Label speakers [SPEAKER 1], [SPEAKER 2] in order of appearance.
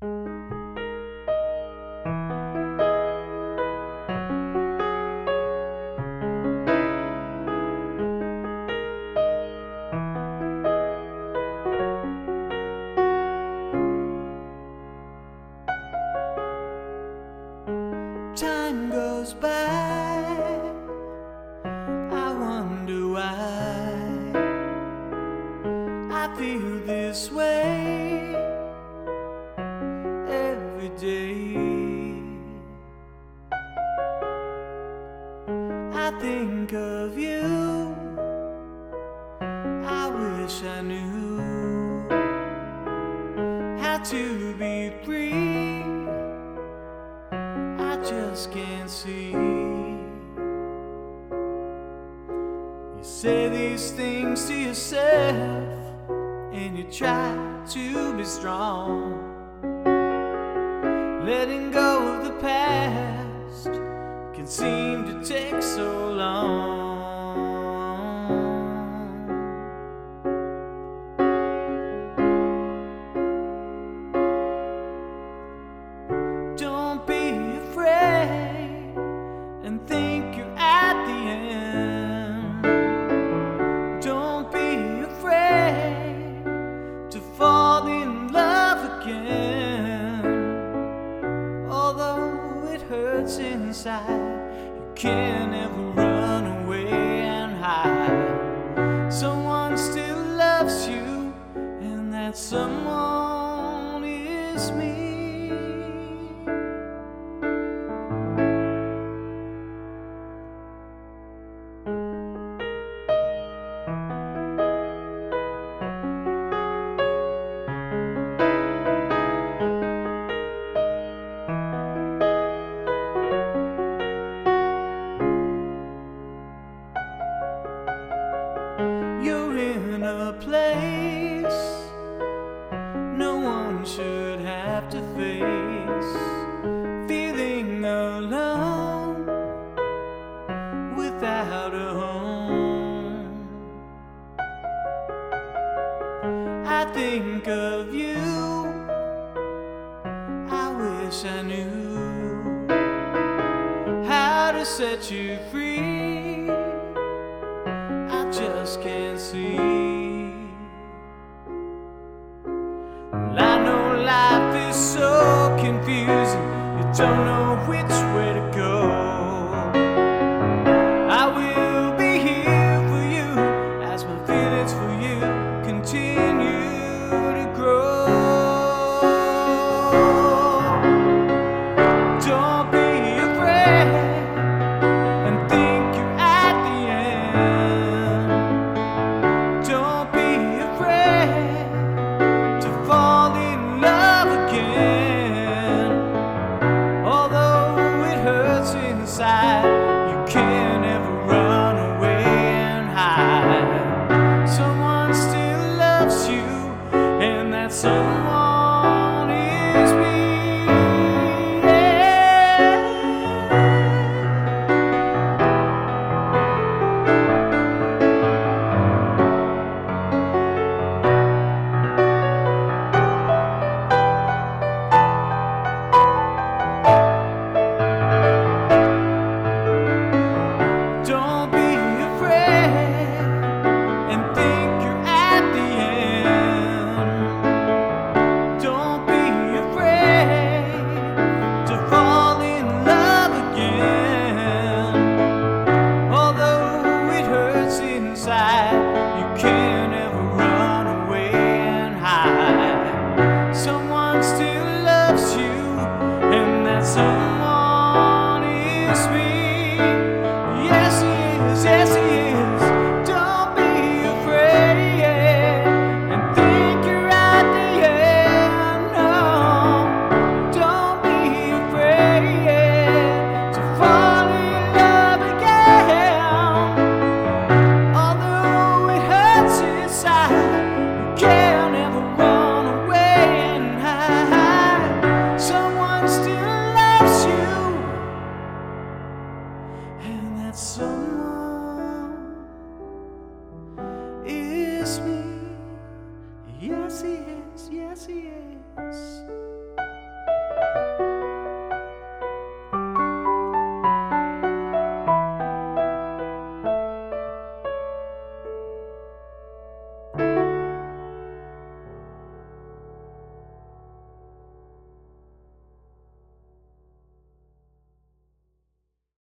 [SPEAKER 1] Time goes by. I wonder why I feel this way wish I knew how to be free. I just can't see. You say these things to yourself, and you try to be strong. Letting go of the past can seem to take so long. Again. Although it hurts inside, you can't ever run away and hide. Someone still loves you, and that someone You're in a place no one should have to face. Feeling alone without a home. I think of you. I wish I knew how to set you free. Can't see. Well, I know life is so confusing, you don't know which hurts Bye. that someone